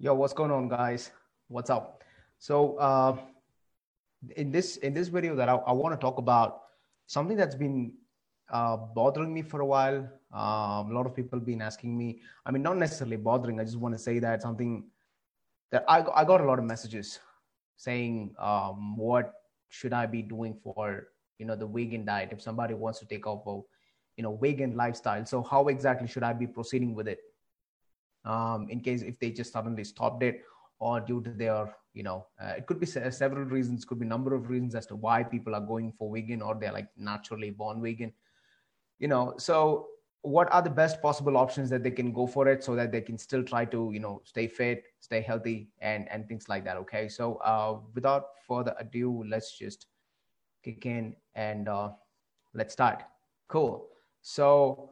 Yo, what's going on, guys? What's up? So, uh, in this in this video, that I, I want to talk about something that's been uh, bothering me for a while. Um, a lot of people been asking me. I mean, not necessarily bothering. I just want to say that something that I I got a lot of messages saying, um, what should I be doing for you know the vegan diet if somebody wants to take off a you know vegan lifestyle? So how exactly should I be proceeding with it? Um, in case if they just suddenly stopped it or due to their you know uh, it could be several reasons could be number of reasons as to why people are going for vegan or they're like naturally born vegan. You know so what are the best possible options that they can go for it so that they can still try to you know stay fit stay healthy and and things like that okay? So uh, without further ado let's just kick in and uh, let's start. Cool. So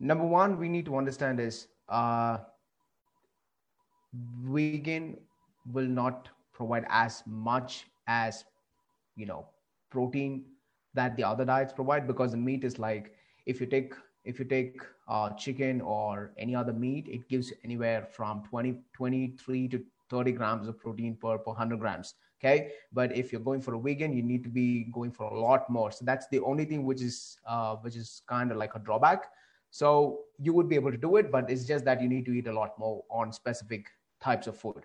number one we need to understand is uh, vegan will not provide as much as you know protein that the other diets provide because the meat is like if you take if you take uh, chicken or any other meat it gives anywhere from 20 23 to 30 grams of protein per, per 100 grams okay? But if you're going for a vegan you need to be going for a lot more. So that's the only thing which is uh, which is kind of like a drawback so you would be able to do it, but it's just that you need to eat a lot more on specific types of food.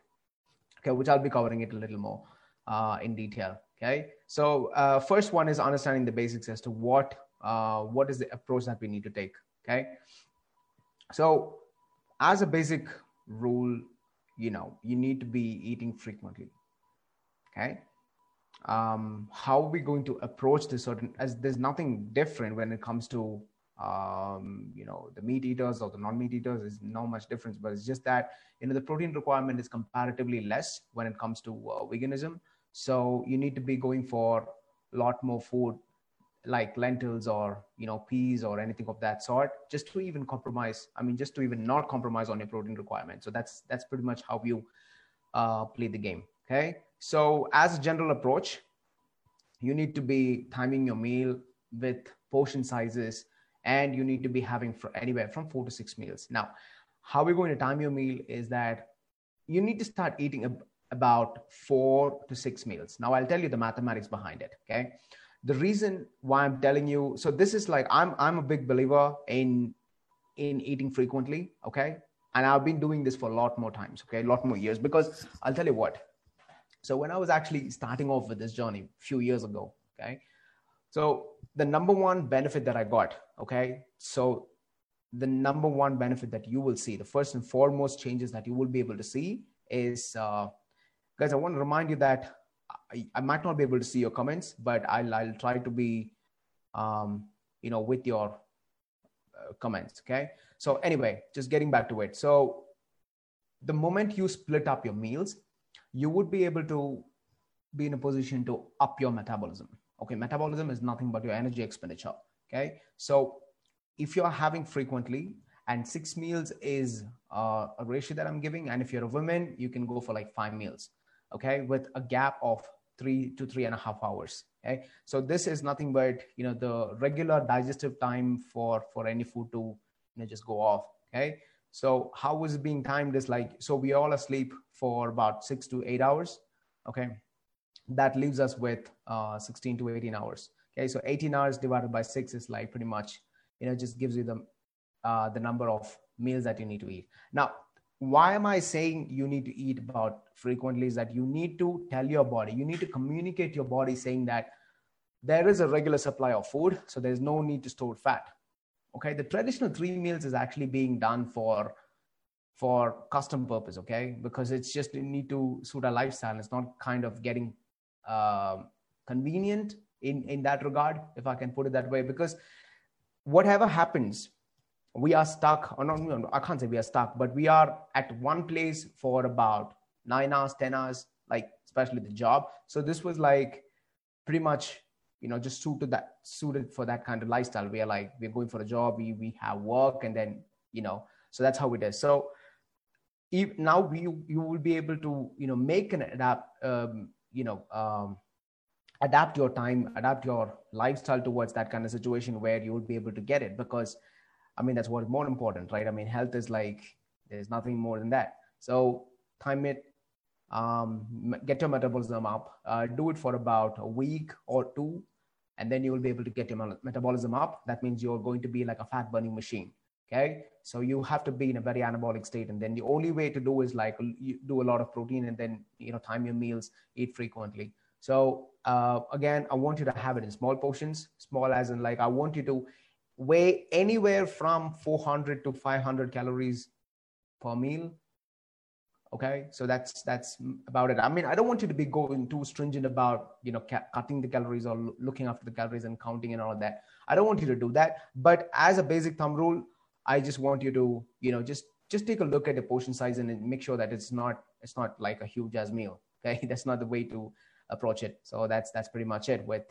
Okay, which I'll be covering it a little more uh, in detail. Okay, so uh, first one is understanding the basics as to what uh, what is the approach that we need to take. Okay, so as a basic rule, you know you need to be eating frequently. Okay, um, how are we going to approach this certain as there's nothing different when it comes to um, you know the meat eaters or the non-meat eaters is not much difference but it's just that you know the protein requirement is comparatively less when it comes to uh, veganism. So you need to be going for a lot more food like lentils or you know peas or anything of that sort just to even compromise i mean just to even not compromise on your protein requirement. So that's that's pretty much how you uh, play the game okay? So as a general approach you need to be timing your meal with portion sizes and you need to be having anywhere from four to six meals. Now, how we're going to time your meal is that you need to start eating ab- about four to six meals. Now, I'll tell you the mathematics behind it. Okay. The reason why I'm telling you, so this is like I'm I'm a big believer in in eating frequently. Okay. And I've been doing this for a lot more times, okay, a lot more years, because I'll tell you what. So when I was actually starting off with this journey a few years ago, okay, so the number one benefit that I got, okay, so the number one benefit that you will see, the first and foremost changes that you will be able to see is, uh, guys, I want to remind you that I, I might not be able to see your comments, but I'll, I'll try to be, um, you know, with your uh, comments. Okay. So anyway, just getting back to it. So the moment you split up your meals, you would be able to be in a position to up your metabolism okay metabolism is nothing but your energy expenditure okay? So if you're having frequently and six meals is uh, a ratio that i'm giving and if you're a woman you can go for like five meals okay? With a gap of three to three and a half hours okay? So this is nothing but you know the regular digestive time for for any food to you know just go off okay? So how is it being timed is like so we all asleep for about six to eight hours okay that leaves us with uh, 16 to 18 hours. Okay, so 18 hours divided by six is like pretty much, you know, just gives you the uh, the number of meals that you need to eat. Now, why am I saying you need to eat about frequently? Is that you need to tell your body, you need to communicate your body saying that there is a regular supply of food, so there's no need to store fat. Okay, the traditional three meals is actually being done for for custom purpose okay because it's just you need to suit a lifestyle it's not kind of getting um, convenient in in that regard if i can put it that way because whatever happens we are stuck or not i can't say we are stuck but we are at one place for about nine hours ten hours like especially the job. So this was like pretty much you know just suited that suited for that kind of lifestyle. We are like we're going for a job we we have work and then you know so that's how it is. So if, now you you will be able to you know make an adapt um, you know um, adapt your time adapt your lifestyle towards that kind of situation where you would be able to get it because i mean that's what's more important right i mean health is like there's nothing more than that So time it, um, get your metabolism up, uh, do it for about a week or two, and then you will be able to get your metabolism up. That means you're going to be like a fat burning machine. Okay. So you have to be in a very anabolic state. And then the only way to do is like you do a lot of protein and then, you know, time your meals, eat frequently. So uh, again, I want you to have it in small portions, small as in like, I want you to weigh anywhere from 400 to 500 calories per meal okay so that's that's about it i mean i don't want you to be going too stringent about you know ca- cutting the calories or looking after the calories and counting and all of that i don't want you to do that but as a basic thumb rule i just want you to you know just just take a look at the portion size and make sure that it's not it's not like a huge as meal okay that's not the way to approach it so that's that's pretty much it with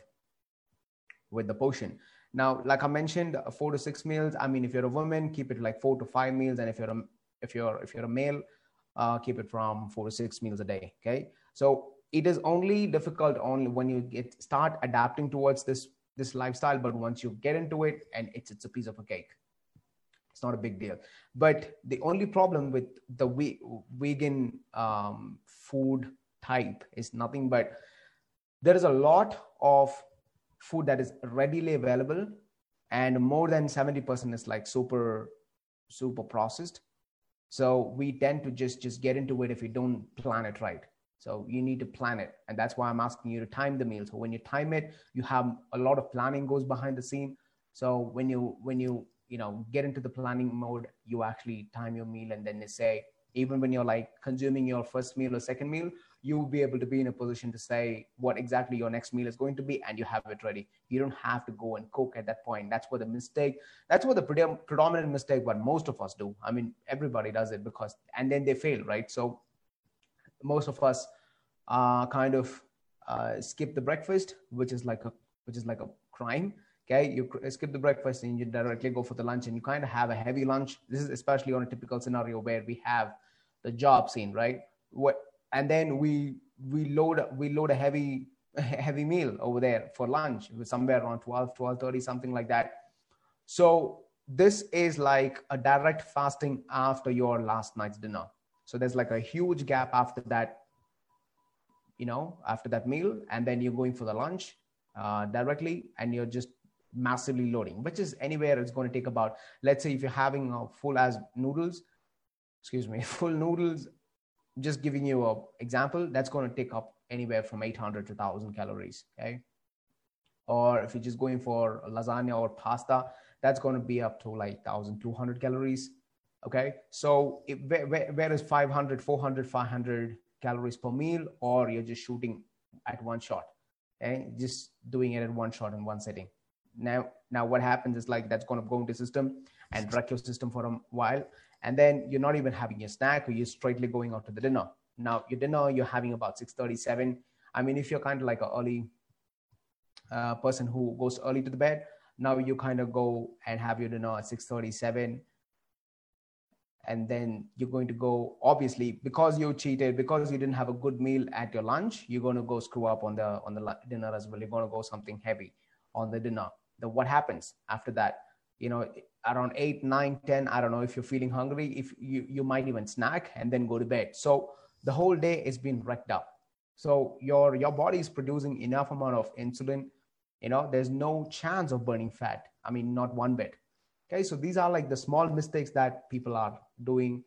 with the portion now like i mentioned four to six meals i mean if you're a woman keep it like four to five meals and if you're a if you're if you're a male uh, keep it from four to six meals a day. Okay, so it is only difficult only when you get start adapting towards this this lifestyle. But once you get into it, and it's it's a piece of a cake. It's not a big deal. But the only problem with the we, vegan um, food type is nothing but there is a lot of food that is readily available and more than 70% is like super super processed. So we tend to just just get into it if we don't plan it right. So you need to plan it. And that's why i'm asking you to time the meal. So when you time it you have a lot of planning goes behind the scene. So when you when you you know get into the planning mode you actually time your meal and then they say even when you're like consuming your first meal or second meal you'll be able to be in a position to say what exactly your next meal is going to be and you have it ready. You don't have to go and cook at that point. That's where the mistake that's what the predominant mistake what most of us do. I mean everybody does it because and then they fail right? So most of us uh, kind of uh, skip the breakfast which is like a which is like a crime okay? You skip the breakfast and you directly go for the lunch and you kind of have a heavy lunch. This is especially on a typical scenario where we have the job scene right? What and then we we load we load a heavy heavy meal over there for lunch somewhere around 12 12 30 something like that. So this is like a direct fasting after your last night's dinner. So there's like a huge gap after that you know after that meal and then you're going for the lunch uh, directly and you're just massively loading which is anywhere it's going to take about let's say if you're having a full as noodles excuse me full noodles just giving you a example that's going to take up anywhere from 800 to 1000 calories okay? Or if you're just going for lasagna or pasta that's going to be up to like 1200 calories okay? So if, where, where is 500 400 500 calories per meal or you're just shooting at one shot okay? Just doing it at one shot in one setting now now what happens is like that's going to go into system and wreck your system for a while. And then you're not even having a snack or you're straightly going out to the dinner. Now your dinner you're having about 6.37 i mean if you're kind of like an early uh, person who goes early to the bed now you kind of go and have your dinner at 6.37 and then you're going to go obviously because you cheated because you didn't have a good meal at your lunch you're going to go screw up on the on the dinner as well. You're going to go something heavy on the dinner the what happens after that. You know around 8 9 10 i don't know if you're feeling hungry if you you might even snack and then go to bed. So the whole day is being wrecked up. So your your body is producing enough amount of insulin you know there's no chance of burning fat. I mean not one bit. Okay so these are like the small mistakes that people are doing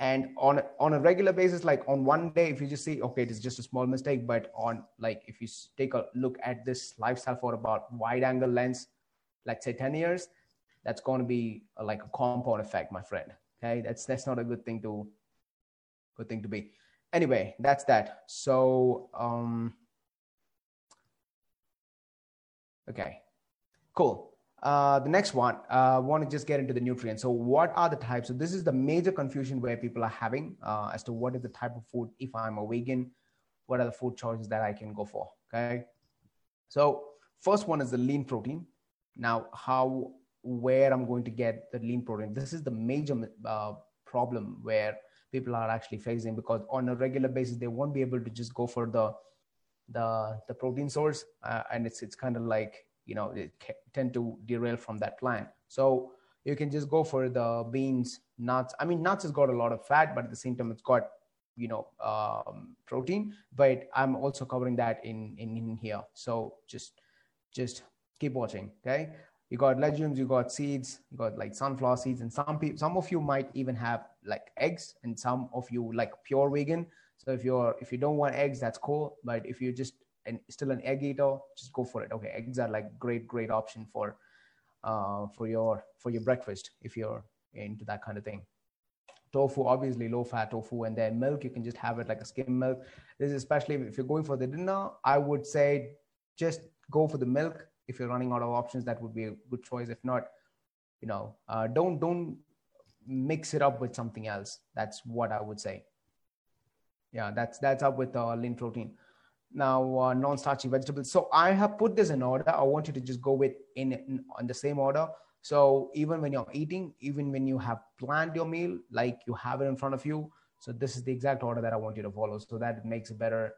and on on a regular basis like on one day if you just see okay it is just a small mistake but on like if you take a look at this lifestyle for about wide angle lens let's say 10 years that's going to be a, like a compound effect, my friend. Okay, that's that's not a good thing to good thing to be. Anyway, that's that. So um okay, cool. Uh, the next one, I uh, want to just get into the nutrients. So, what are the types? So, this is the major confusion where people are having uh, as to what is the type of food. If I'm a vegan, what are the food choices that I can go for? Okay. So, first one is the lean protein. Now, how where I'm going to get the lean protein. This is the major uh, problem where people are actually facing because on a regular basis they won't be able to just go for the the the protein source, uh, and it's it's kind of like you know tend to derail from that plan. So you can just go for the beans, nuts. I mean, nuts has got a lot of fat, but at the same time, it's got you know um, protein. But I'm also covering that in, in in here. So just just keep watching. Okay. You got legumes, you got seeds, you got like sunflower seeds, and some people, some of you might even have like eggs, and some of you like pure vegan. So if you're if you don't want eggs, that's cool. But if you just and still an egg eater, just go for it. Okay, eggs are like great great option for uh, for your for your breakfast if you're into that kind of thing. Tofu obviously low fat tofu and then milk you can just have it like a skim milk. This is especially if you're going for the dinner i would say just go for the milk. If you're running out of options that would be a good choice. If not you know uh, don't don't mix it up with something else. That's what i would say. Yeah that's that's up with uh, lean protein now uh, non-starchy vegetables. So i have put this in order. I want you to just go with in, on the same order. So even when you're eating even when you have planned your meal like you have it in front of you so this is the exact order that i want you to follow. So that makes a better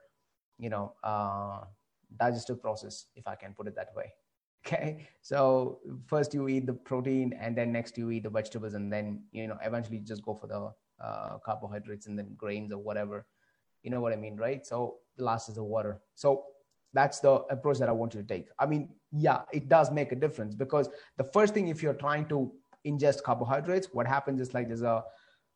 you know uh, digestive process if i can put it that way. Okay? So first you eat the protein and then next you eat the vegetables and then you know eventually just go for the uh, carbohydrates and then grains or whatever. You know what i mean right? So is the water. So that's the approach that i want you to take. I mean yeah it does make a difference because the first thing if you're trying to ingest carbohydrates what happens is like there's a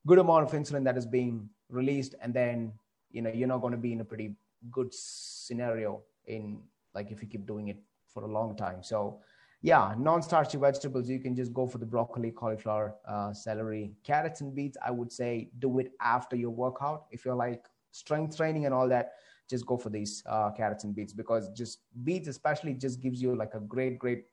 good amount of insulin that is being released and then you know you're not going to be in a pretty good scenario in like if you keep doing it for a long time. So yeah non-starchy vegetables you can just go for the broccoli cauliflower uh, celery carrots and beets i would say do it after your workout. If you're like strength training and all that just go for these uh, carrots and beets because just beets especially just gives you like a great great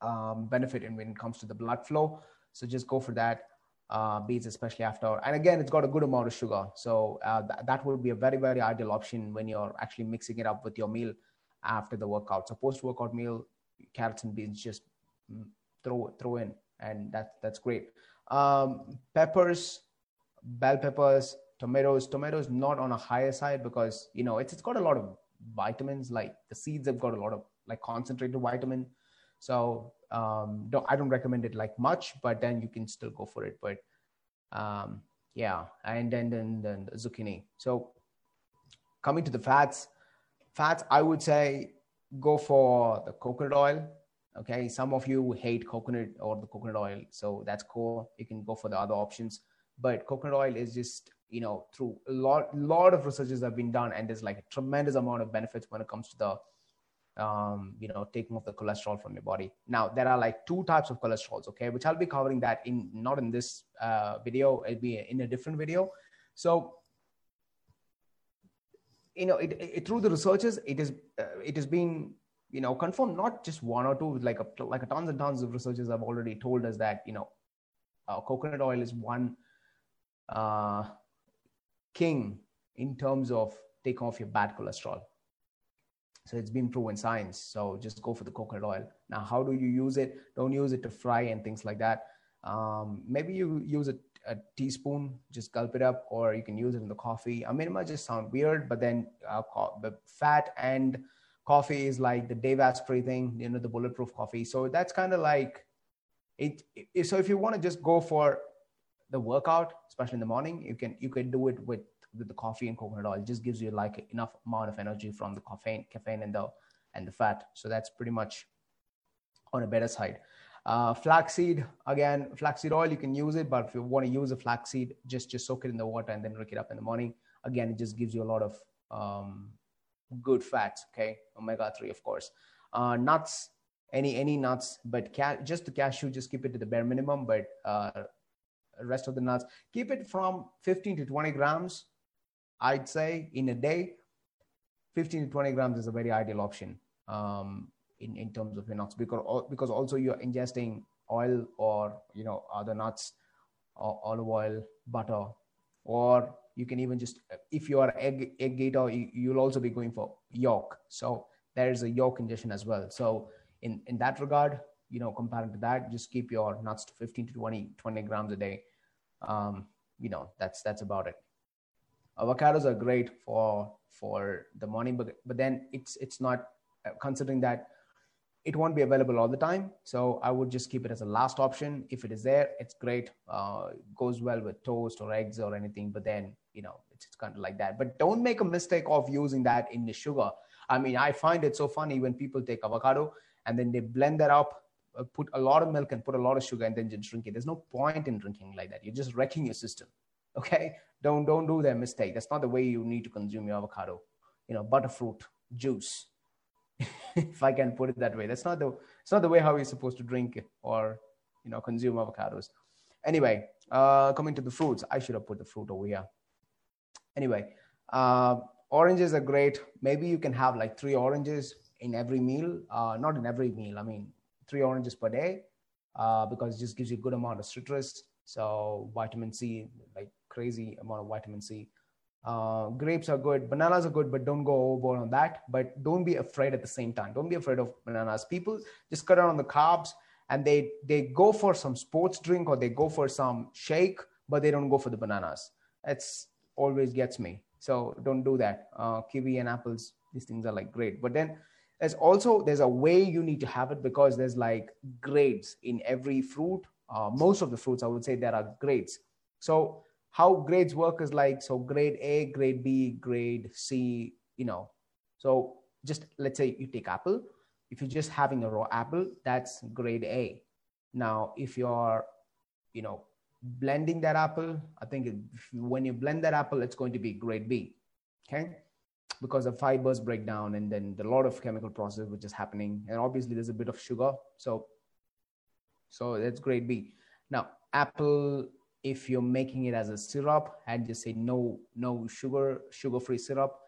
um, benefit in when it comes to the blood flow. So just go for that uh, beets especially after. And again it's got a good amount of sugar. So uh, th- that would be a very very ideal option when you're actually mixing it up with your meal after the workout. So post workout meal carrots and beans just mm, throw throw in and that that's great. Um, peppers bell peppers tomatoes. Tomatoes not on a higher side because you know it's, it's got a lot of vitamins like the seeds have got a lot of like concentrated vitamin. So um don't, i don't recommend it like much but then you can still go for it. But um yeah. And then then, then the zucchini. So coming to the fats. Fats i would say go for the coconut oil. Okay? Some of you hate coconut or the coconut oil so that's cool. You can go for the other options. But coconut oil is just you know through a lot lot of researches have been done and there's like a tremendous amount of benefits when it comes to the um, you know taking off the cholesterol from your body. Now there are like two types of cholesterols okay which i'll be covering that in not in this uh, video. It'll be in a different video. So you know it, it through the researches it is uh, it has been you know confirmed not just one or two like a like a tons and tons of researchers have already told us that you know uh, coconut oil is one uh, king in terms of taking off your bad cholesterol. So it's been proven science. So just go for the coconut oil. Now, how do you use it? Don't use it to fry and things like that. Um, maybe you use a, a, teaspoon, just gulp it up, or you can use it in the coffee. I mean, it might just sound weird, but then uh, the fat and coffee is like the Dave Asprey thing, you know, the bulletproof coffee. So that's kind of like it, it. So if you want to just go for the workout, especially in the morning, you can you can do it with with the coffee and coconut oil. It just gives you like enough amount of energy from the caffeine, caffeine and the and the fat. So that's pretty much on a better side. Uh, flaxseed again, flaxseed oil you can use it, but if you want to use a flaxseed, just just soak it in the water and then drink it up in the morning. Again, it just gives you a lot of um, good fats. Okay, omega three, of course. Uh, nuts, any any nuts, but ca- just the cashew, just keep it to the bare minimum. But uh, rest of the nuts. Keep it from 15 to 20 grams, I'd say, in a day. 15 to 20 grams is a very ideal option um, in, in terms of nuts because, because also you're ingesting oil or, you know, other nuts, olive oil, butter, or you can even just, if you are egg, egg gator, you, will also be going for yolk. So there is a yolk ingestion as well. So in, in that regard, you know, comparing to that, just keep your nuts to 15 to 20, 20 grams a day um, you know that's that's about it avocados are great for for the morning but but then it's it's not uh, considering that it won't be available all the time. So I would just keep it as a last option. If it is there, it's great. Uh, goes well with toast or eggs or anything. But then, you know, it's, it's kind of like that. But don't make a mistake of using that in the sugar. I mean, I find it so funny when people take avocado and then they blend that up, put a lot of milk and put a lot of sugar and then just drink it. There's no point in drinking like that. You're just wrecking your system. Okay. Don't, don't do that mistake. That's not the way you need to consume your avocado. You know, butterfruit juice if I can put it that way. That's not the it's not the way how you're supposed to drink or you know consume avocados. Anyway, uh, coming to the fruits, I should have put the fruit over here. Anyway, uh, oranges are great. Maybe you can have like three oranges in every meal. Uh, not in every meal. I mean, three oranges per day uh, because it just gives you a good amount of citrus. So vitamin C, like crazy amount of vitamin C. Uh, grapes are good, bananas are good, but don't go overboard on that. But don't be afraid at the same time. Don't be afraid of bananas. People just cut down on the carbs and they they go for some sports drink or they go for some shake, but they don't go for the bananas. That's always gets me. So don't do that. Uh, kiwi and apples, these things are like great. But then there's also there's a way you need to have it because there's like grades in every fruit. Uh, most of the fruits, I would say, there are grades. So how grades work is like so grade a grade b grade c you know. So just let's say you take apple. If you're just having a raw apple that's grade a. Now if you're you know blending that apple i think when you blend that apple it's going to be grade b. Okay because the fibers break down and then a lot of chemical process which is happening. And obviously there's a bit of sugar. So so that's grade b. Now apple if you're making it as a syrup and just say no no sugar sugar free syrup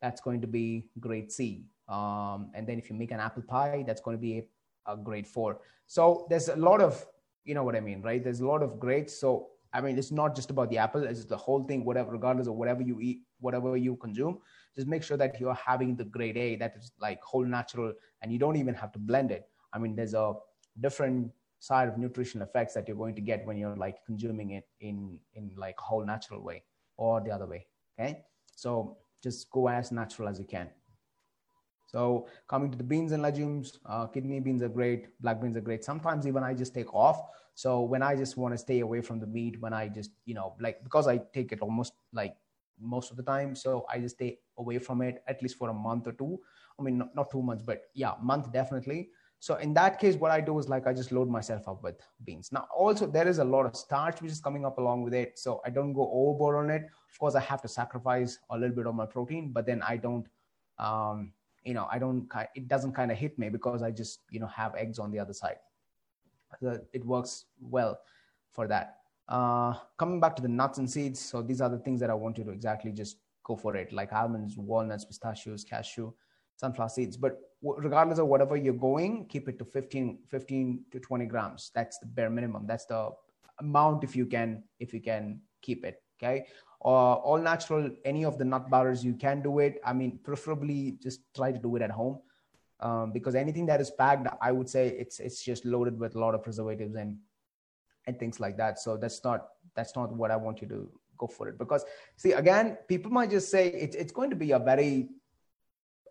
that's going to be grade c. Um, and then if you make an apple pie that's going to be a, a grade four. So there's a lot of you know what i mean right? There's a lot of grades. So i mean it's not just about the apple it's the whole thing whatever regardless of whatever you eat whatever you consume just make sure that you're having the grade a that is like whole natural and you don't even have to blend it. I mean there's a different side of nutritional effects that you're going to get when you're like consuming it in in like whole natural way or the other way okay? So just go as natural as you can. So coming to the beans and legumes uh, kidney beans are great black beans are great. Sometimes even i just take off. So when i just want to stay away from the meat when i just you know like because i take it almost like most of the time so i just stay away from it at least for a month or two i mean not, not two months but yeah month definitely so in that case, what I do is like I just load myself up with beans. Now, also there is a lot of starch which is coming up along with it, so I don't go overboard on it. Of course, I have to sacrifice a little bit of my protein, but then I don't, um, you know, I don't. It doesn't kind of hit me because I just you know have eggs on the other side. So it works well for that. Uh, coming back to the nuts and seeds, so these are the things that I want you to exactly just go for it, like almonds, walnuts, pistachios, cashew sunflower seeds. But regardless of whatever you're going, keep it to 15, 15 to 20 grams. That's the bare minimum. That's the amount if you can, if you can keep it. Okay. Uh, all natural, any of the nut butters, you can do it. I mean, preferably just try to do it at home. Um, because anything that is packed, I would say it's it's just loaded with a lot of preservatives and and things like that. So that's not that's not what I want you to go for it. Because see, again, people might just say it's it's going to be a very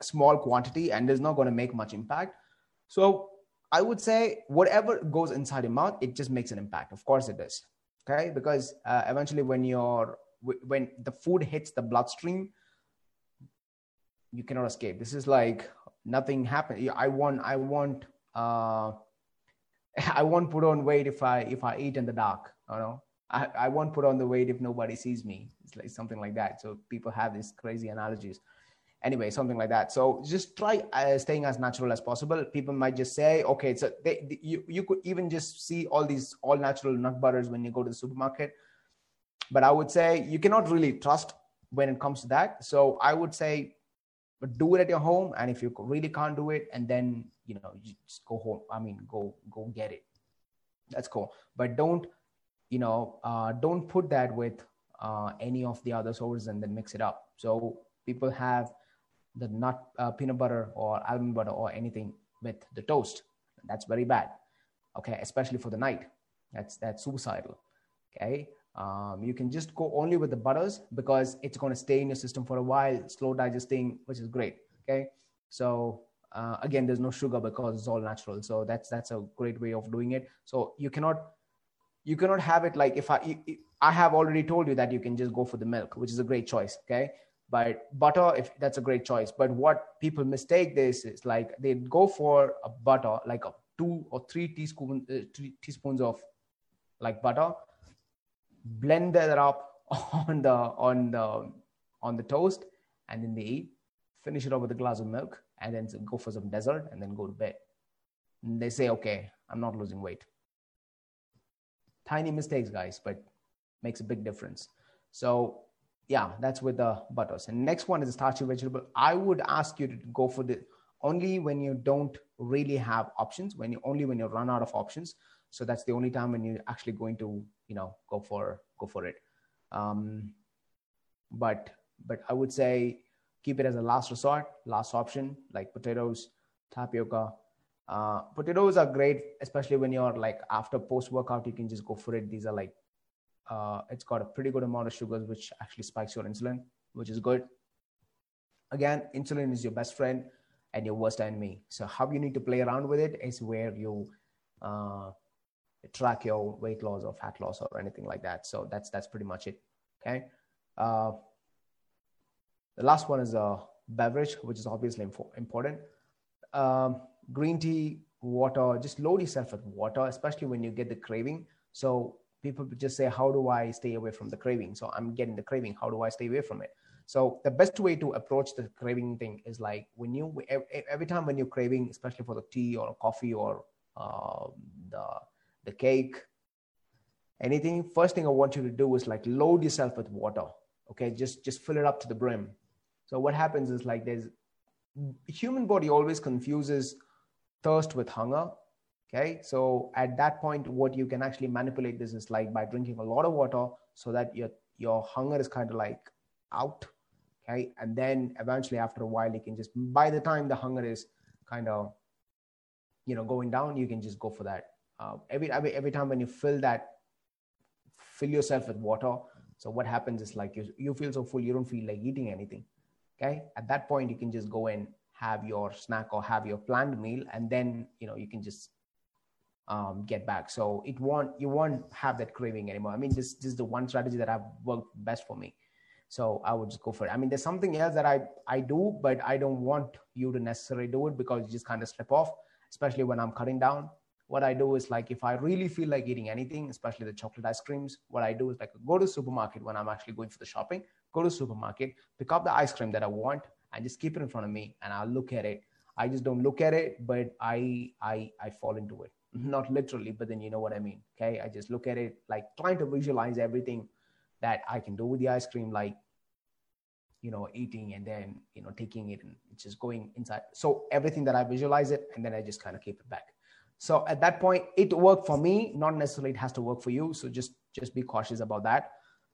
small quantity and is not going to make much impact. So I would say whatever goes inside your mouth, it just makes an impact. Of course it does. Okay. Because uh, eventually when you're, when the food hits the bloodstream, you cannot escape. This is like nothing happened. I want, I want, uh, I won't put on weight if I, if I eat in the dark, you know, I, I won't put on the weight if nobody sees me. It's like something like that. So people have these crazy analogies. Anyway something like that. So just try uh, staying as natural as possible. People might just say okay so they, they, you, you could even just see all these all natural nut butters when you go to the supermarket. But i would say you cannot really trust when it comes to that. So i would say do it at your home and if you really can't do it and then you know you just go home i mean go go get it that's cool but don't you know uh, don't put that with uh, any of the other sources and then mix it up so people have the nut uh, peanut butter or almond butter or anything with the toast. That's very bad. Okay, especially for the night. That's that's suicidal. Okay. Um, you can just go only with the butters because it's going to stay in your system for a while, slow digesting, which is great. Okay. So uh, again there's no sugar because it's all natural so that's that's a great way of doing it so you cannot you cannot have it like if i i have already told you that you can just go for the milk which is a great choice okay but butter if that's a great choice but what people mistake this is like they go for a butter like a two or three teaspoons uh, three teaspoons of like butter blend that up on the on the on the toast and then they eat finish it off with a glass of milk and then go for some dessert and then go to bed. And they say okay i'm not losing weight. Tiny mistakes guys but makes a big difference. So yeah that's with the butters. And next one is starchy vegetable. I would ask you to go for the only when you don't really have options when you only when you run out of options so that's the only time when you're actually going to you know go for go for it. Um, but but i would say keep it as a last resort last option like potatoes tapioca. Uh, potatoes are great especially when you're like after post workout you can just go for it. These are like uh, it's got a pretty good amount of sugars which actually spikes your insulin which is good. Again insulin is your best friend and your worst enemy. So how you need to play around with it is where you uh, track your weight loss or fat loss or anything like that. So that's that's pretty much it. Okay. Uh, the last one is a beverage which is obviously important. Um, green tea water just load yourself with water especially when you get the craving. So people just say how do i stay away from the craving? So i'm getting the craving. How do i stay away from it? So the best way to approach the craving thing is like when you every time when you're craving especially for the tea or coffee or uh, the the cake anything first thing i want you to do is like load yourself with water okay just just fill it up to the brim so what happens is like there's human body always confuses thirst with hunger Okay, so at that point, what you can actually manipulate this is like by drinking a lot of water so that your your hunger is kind of like out. Okay, and then eventually after a while, you can just by the time the hunger is kind of you know going down, you can just go for that. Uh, every, every every time when you fill that, fill yourself with water. So what happens is like you you feel so full, you don't feel like eating anything. Okay, at that point, you can just go and have your snack or have your planned meal, and then you know you can just um, get back. So it won't you won't have that craving anymore. I mean, this, this is the one strategy that I've worked best for me. So I would just go for it. I mean, there's something else that I I do, but I don't want you to necessarily do it because you just kind of slip off, especially when I'm cutting down. What I do is like if I really feel like eating anything, especially the chocolate ice creams, what I do is like go to supermarket when I'm actually going for the shopping, go to supermarket, pick up the ice cream that I want, and just keep it in front of me, and I'll look at it. I just don't look at it, but I I I fall into it not literally, but then you know what I mean. Okay. I just look at it like trying to visualize everything that I can do with the ice cream, like, you know, eating and then, you know, taking it and just going inside. So everything that I visualize it and then I just kind of keep it back. So at that point, it worked for me. Not necessarily it has to work for you. So just just be cautious about that.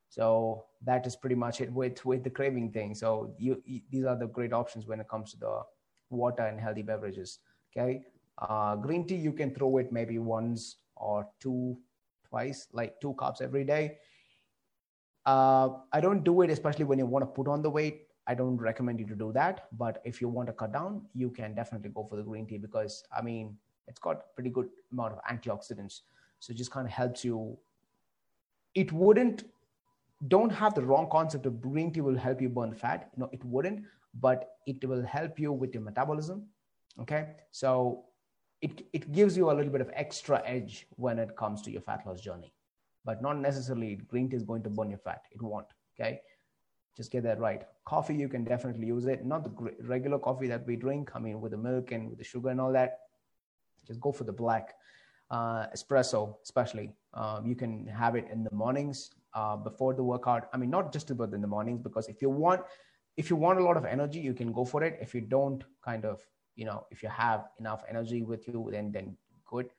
So that is pretty much it with with the craving thing. So you, you these are the great options when it comes to the water and healthy beverages. Okay. Uh, green tea, you can throw it maybe once or two, twice, like two cups every day. Uh, I don't do it, especially when you want to put on the weight. I don't recommend you to do that. But if you want to cut down, you can definitely go for the green tea because, I mean, it's got pretty good amount of antioxidants. So it just kind of helps you. It wouldn't, don't have the wrong concept of green tea will help you burn fat. No, it wouldn't, but it will help you with your metabolism. Okay. So it, it gives you a little bit of extra edge when it comes to your fat loss journey but not necessarily green tea is going to burn your fat it won't okay just get that right coffee you can definitely use it not the regular coffee that we drink i mean with the milk and with the sugar and all that just go for the black uh, espresso especially. Um, you can have it in the mornings uh, before the workout. I mean not just about in the mornings because if you want if you want a lot of energy you can go for it. If you don't kind of you know if you have enough energy with you then then good.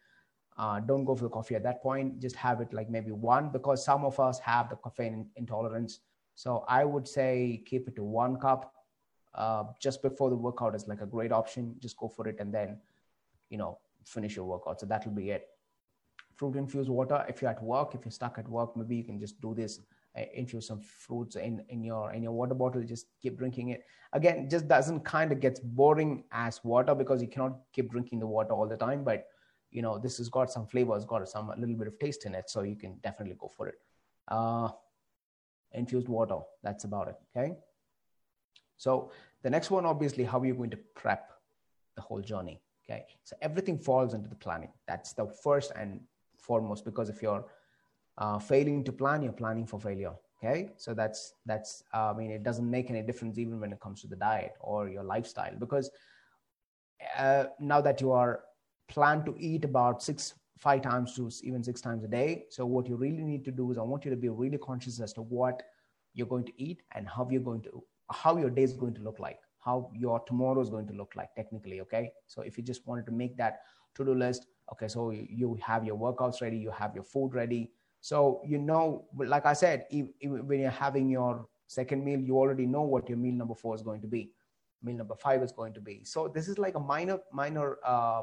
Uh, don't go for the coffee at that point. Just have it like maybe one because some of us have the caffeine intolerance. So i would say keep it to one cup uh, just before the workout is like a great option. Just go for it and then you know finish your workout. So that'll be it. Fruit infused water if you're at work if you're stuck at work maybe you can just do this uh, infuse some fruits in in your in your water bottle just keep drinking it. Again just doesn't kind of gets boring as water because you cannot keep drinking the water all the time but you know this has got some flavor it's got some a little bit of taste in it so you can definitely go for it. Uh infused water that's about it okay? So the next one obviously how are you going to prep the whole journey okay? So everything falls into the planning. That's the first and foremost because if you're uh, failing to plan you're planning for failure. Okay? So that's that's uh, i mean it doesn't make any difference even when it comes to the diet or your lifestyle because uh, now that you are planned to eat about six five times to even six times a day so what you really need to do is i want you to be really conscious as to what you're going to eat and how you're going to how your day is going to look like how your tomorrow is going to look like technically okay so if you just wanted to make that to-do list okay so you have your workouts ready you have your food ready so you know, like I said, when you're having your second meal, you already know what your meal number four is going to be. Meal number five is going to be. So this is like a minor, minor uh,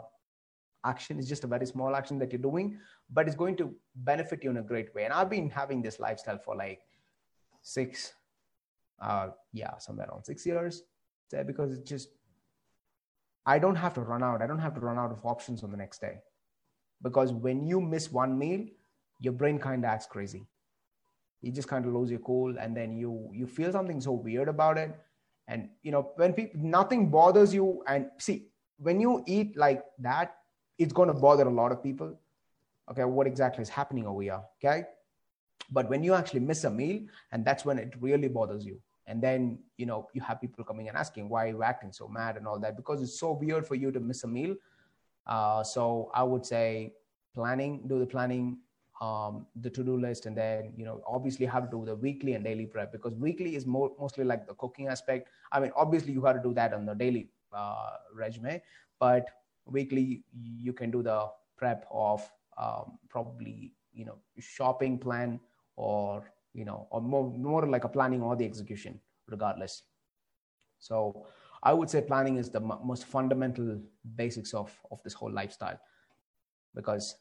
action. It's just a very small action that you're doing, but it's going to benefit you in a great way. And I've been having this lifestyle for like six, uh, yeah, somewhere around six years. Because it's just, I don't have to run out. I don't have to run out of options on the next day. Because when you miss one meal, your brain kind of acts crazy. You just kind of lose your cool and then you you feel something so weird about it. And you know when people nothing bothers you and see when you eat like that it's going to bother a lot of people. Okay what exactly is happening over here? Okay? But when you actually miss a meal and that's when it really bothers you and then you know you have people coming and asking why are you acting so mad? and all that because it's so weird for you to miss a meal. Uh, so i would say planning do the planning um, the to-do list and then you know obviously have to do the weekly and daily prep because weekly is more mostly like the cooking aspect. I mean obviously you got to do that on the daily uh, resume but weekly you can do the prep of um, probably you know shopping plan or you know or more, more like a planning or the execution regardless. So i would say planning is the m- most fundamental basics of of this whole lifestyle. Because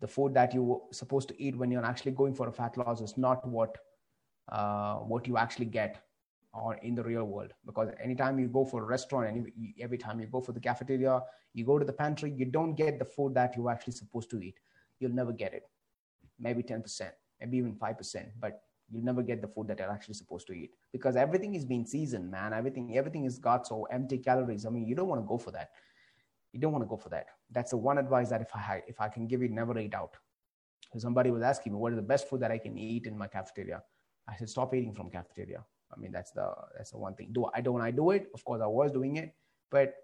the food that you're supposed to eat when you're actually going for a fat loss is not what uh, what you actually get or in the real world. Because anytime you go for a restaurant and every time you go for the cafeteria you go to the pantry you don't get the food that you're actually supposed to eat. You'll never get it. Maybe 10% maybe even 5% but you'll never get the food that you're actually supposed to eat because everything is being seasoned man everything everything is got so empty calories i mean you don't want to go for that you don't want to go for that. That's the one advice that if I if I can give you, never eat out. So somebody was asking me, what is the best food that I can eat in my cafeteria? I said, stop eating from cafeteria. I mean, that's the that's the one thing. Do I don't I do it? Of course, I was doing it, but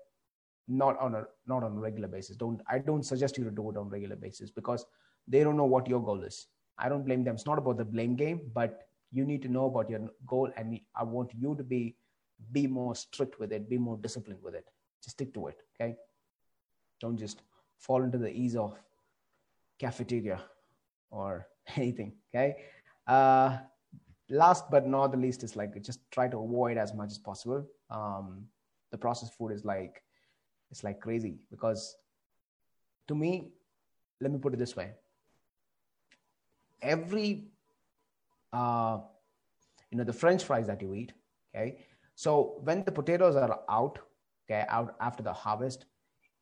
not on a not on a regular basis. Don't I don't suggest you to do it on regular basis because they don't know what your goal is. I don't blame them. It's not about the blame game, but you need to know about your goal, and I want you to be be more strict with it, be more disciplined with it. Just stick to it. Okay. Don't just fall into the ease of cafeteria or anything. Okay. Uh, last but not the least is like just try to avoid as much as possible. Um, the processed food is like it's like crazy because to me, let me put it this way: every uh, you know the French fries that you eat, okay. So when the potatoes are out, okay, out after the harvest,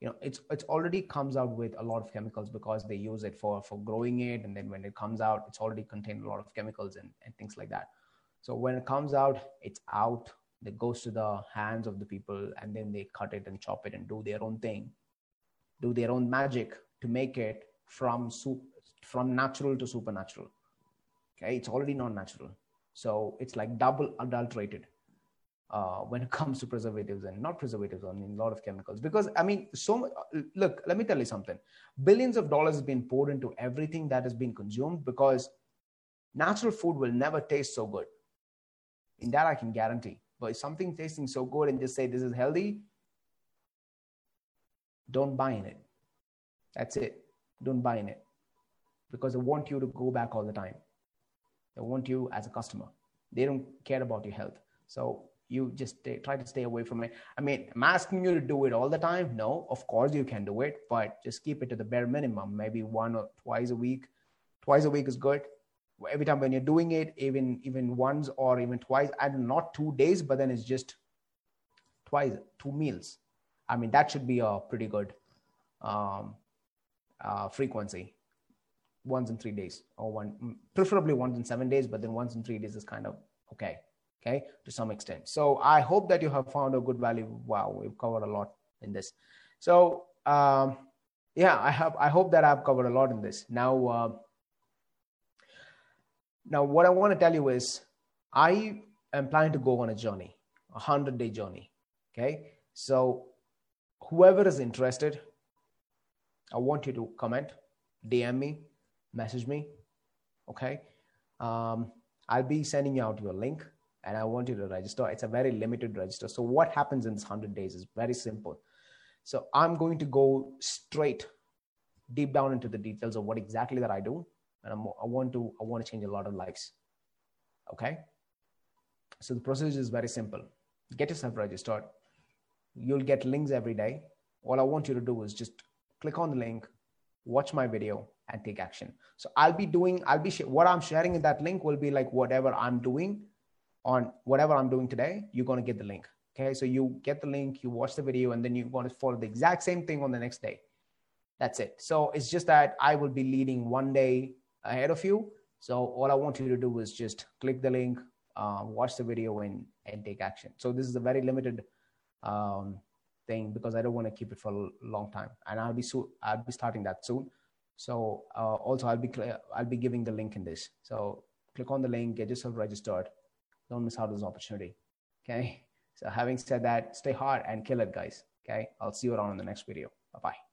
you know it's it's already comes out with a lot of chemicals because they use it for for growing it. And then when it comes out it's already contained a lot of chemicals and, and things like that. So when it comes out it's out. It goes to the hands of the people and then they cut it and chop it and do their own thing do their own magic to make it from soup from natural to supernatural okay it's already non natural. so it's like double adulterated uh, when it comes to preservatives and not preservatives, I mean, a lot of chemicals. Because, I mean, so look, let me tell you something. Billions of dollars has been poured into everything that has been consumed because natural food will never taste so good. In that, I can guarantee. But if something tasting so good and just say this is healthy, don't buy in it. That's it. Don't buy in it. Because they want you to go back all the time. They want you as a customer. They don't care about your health. So you just stay, try to stay away from it. I mean, I'm asking you to do it all the time. No, of course you can do it, but just keep it to the bare minimum. Maybe one or twice a week. Twice a week is good. every time when you're doing it even even once or even twice and not two days but then it's just twice two meals i mean that should be a pretty good um, uh, frequency once in three days or one preferably once in seven days but then once in three days is kind of okay okay to some extent. So i hope that you have found a good value. Wow we've covered a lot in this. So um, yeah i have i hope that i've covered a lot in this. Now uh, now what i want to tell you is i am planning to go on a journey a 100 day journey okay? So whoever is interested i want you to comment dm me message me okay? Um, i'll be sending you out your link and i want you to register. It's a very limited register. So what happens in this 100 days is very simple. So i'm going to go straight deep down into the details of what exactly that i do and I'm, i want to i want to change a lot of lives okay? So the procedure is very simple. Get yourself registered. You'll get links every day. All i want you to do is just click on the link watch my video and take action. So i'll be doing i'll be sh- what i'm sharing in that link will be like whatever i'm doing on whatever i'm doing today you're going to get the link okay? So you get the link you watch the video and then you're going to follow the exact same thing on the next day. That's it. So it's just that i will be leading one day ahead of you. So all i want you to do is just click the link uh, watch the video and and take action. So this is a very limited um, thing because i don't want to keep it for a long time. And i'll be so i'll be starting that soon so uh, also i'll be i'll be giving the link in this. So click on the link get yourself registered. Don't miss out this opportunity. Okay? So having said that stay hard and kill it guys. Okay? I'll see you around in the next video. Bye bye